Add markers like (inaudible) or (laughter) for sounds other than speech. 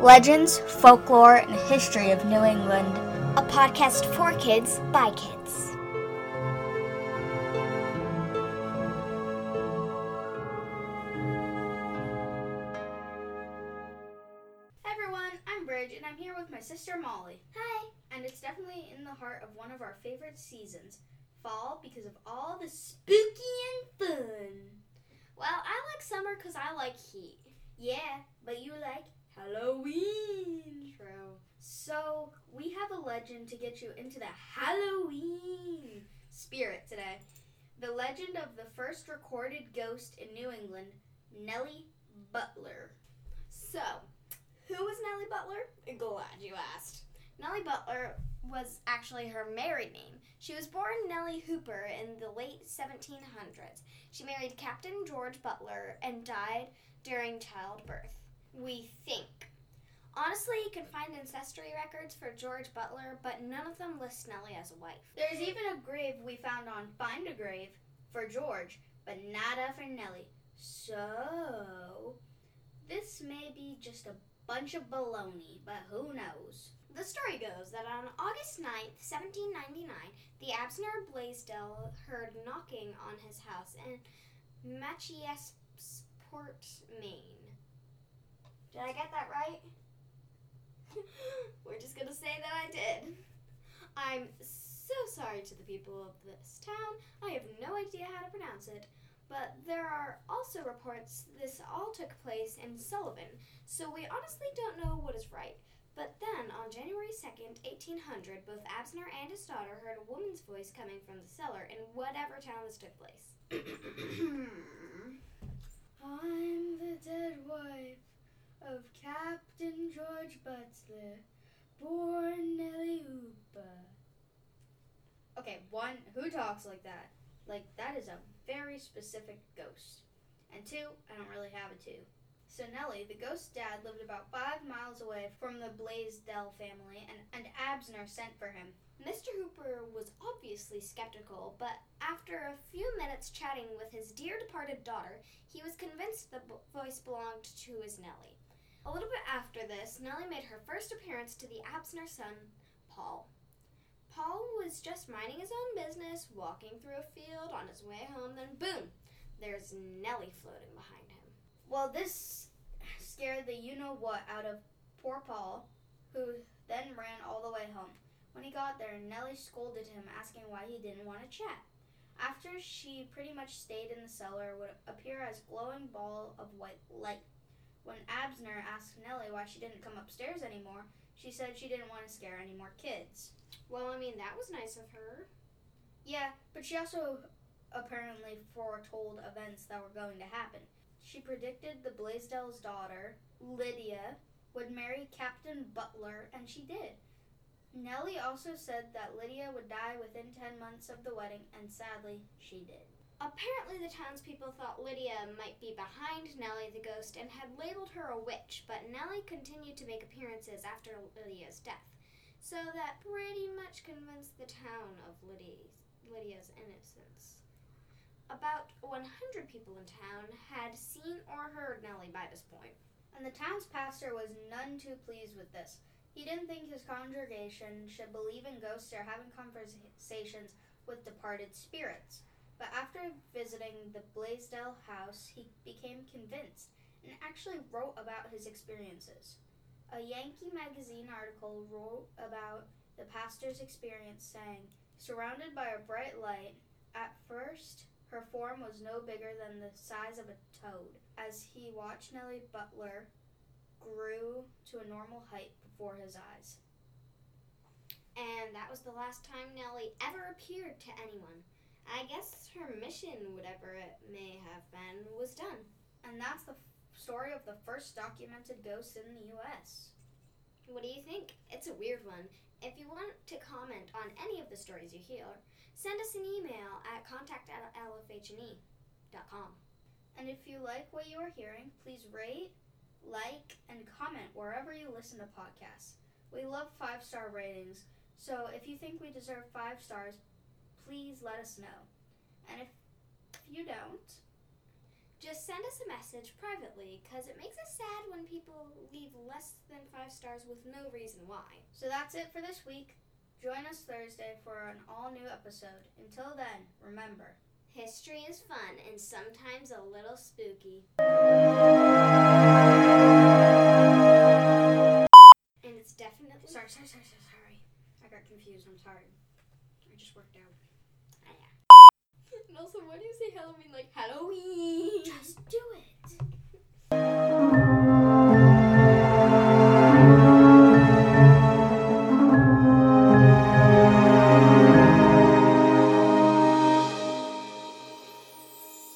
legends, folklore, and history of New England. A podcast for kids by kids. Hi everyone, I'm Bridge and I'm here with my sister Molly. Hi. And it's definitely in the heart of one of our favorite seasons, fall, because of all the spooky and fun. Well, I like summer because I like heat. Yeah, but you like Halloween. True. So, we have a legend to get you into the Halloween spirit today. The legend of the first recorded ghost in New England, Nellie Butler. So, who was Nellie Butler? Glad you asked. Nellie Butler was actually her married name. She was born Nellie Hooper in the late 1700s. She married Captain George Butler and died during childbirth. We think. Honestly, you can find ancestry records for George Butler, but none of them list Nellie as a wife. There's even a grave we found on Find a Grave for George, but nada for Nellie. So, this may be just a bunch of baloney, but who knows? The story goes that on August 9th, 1799, the Absner Blaisdell heard knocking on his house in Machiasport, Maine. Did I get that right? (laughs) We're just gonna say that I did. I'm so sorry to the people of this town. I have no idea how to pronounce it. But there are also reports this all took place in Sullivan, so we honestly don't know what is right. But then, on January 2nd, 1800, both Absner and his daughter heard a woman's voice coming from the cellar in whatever town this took place. I'm the dead wife of Captain George Butler, born Nellie Hooper. Okay, one, who talks like that? Like, that is a very specific ghost. And two, I don't really have a two. So Nellie, the ghost's dad, lived about five miles away from the Blaisdell family, and, and Absner sent for him. Mr. Hooper was obviously skeptical, but after a few minutes chatting with his dear departed daughter, he was convinced the voice belonged to his Nellie. A little bit after this, Nellie made her first appearance to the Absner son, Paul. Paul was just minding his own business, walking through a field on his way home, then boom, there's Nellie floating behind him. Well, this scared the you know what out of poor Paul, who then ran all the way home. When he got there, Nellie scolded him, asking why he didn't want to chat. After she pretty much stayed in the cellar, would appear as glowing ball of white light. When Absner asked Nellie why she didn't come upstairs anymore, she said she didn't want to scare any more kids. Well, I mean, that was nice of her. Yeah, but she also apparently foretold events that were going to happen. She predicted the Blaisdell's daughter, Lydia, would marry Captain Butler, and she did. Nellie also said that Lydia would die within 10 months of the wedding, and sadly, she did. Apparently, the townspeople thought Lydia might be behind Nellie the ghost and had labeled her a witch, but Nellie continued to make appearances after Lydia's death. So that pretty much convinced the town of Lydia's, Lydia's innocence. About 100 people in town had seen or heard Nellie by this point. And the town's pastor was none too pleased with this. He didn't think his congregation should believe in ghosts or having conversations with departed spirits. But after visiting the Blaisdell house, he became convinced and actually wrote about his experiences. A Yankee magazine article wrote about the pastor's experience, saying, Surrounded by a bright light, at first her form was no bigger than the size of a toad. As he watched Nellie Butler grew to a normal height before his eyes. And that was the last time Nellie ever appeared to anyone. I guess her mission, whatever it may have been, was done. And that's the f- story of the first documented ghost in the U.S. What do you think? It's a weird one. If you want to comment on any of the stories you hear, send us an email at contact at lfhne.com. And if you like what you are hearing, please rate, like, and comment wherever you listen to podcasts. We love five star ratings, so if you think we deserve five stars, please let us know. And if you don't, Just send us a message privately because it makes us sad when people leave less than five stars with no reason why. So that's it for this week. Join us Thursday for an all new episode. Until then, remember history is fun and sometimes a little spooky. And it's definitely. Sorry, sorry, sorry, sorry. I got confused. I'm tired. I just worked out. (laughs) Why do you say Halloween like Halloween? Just do it.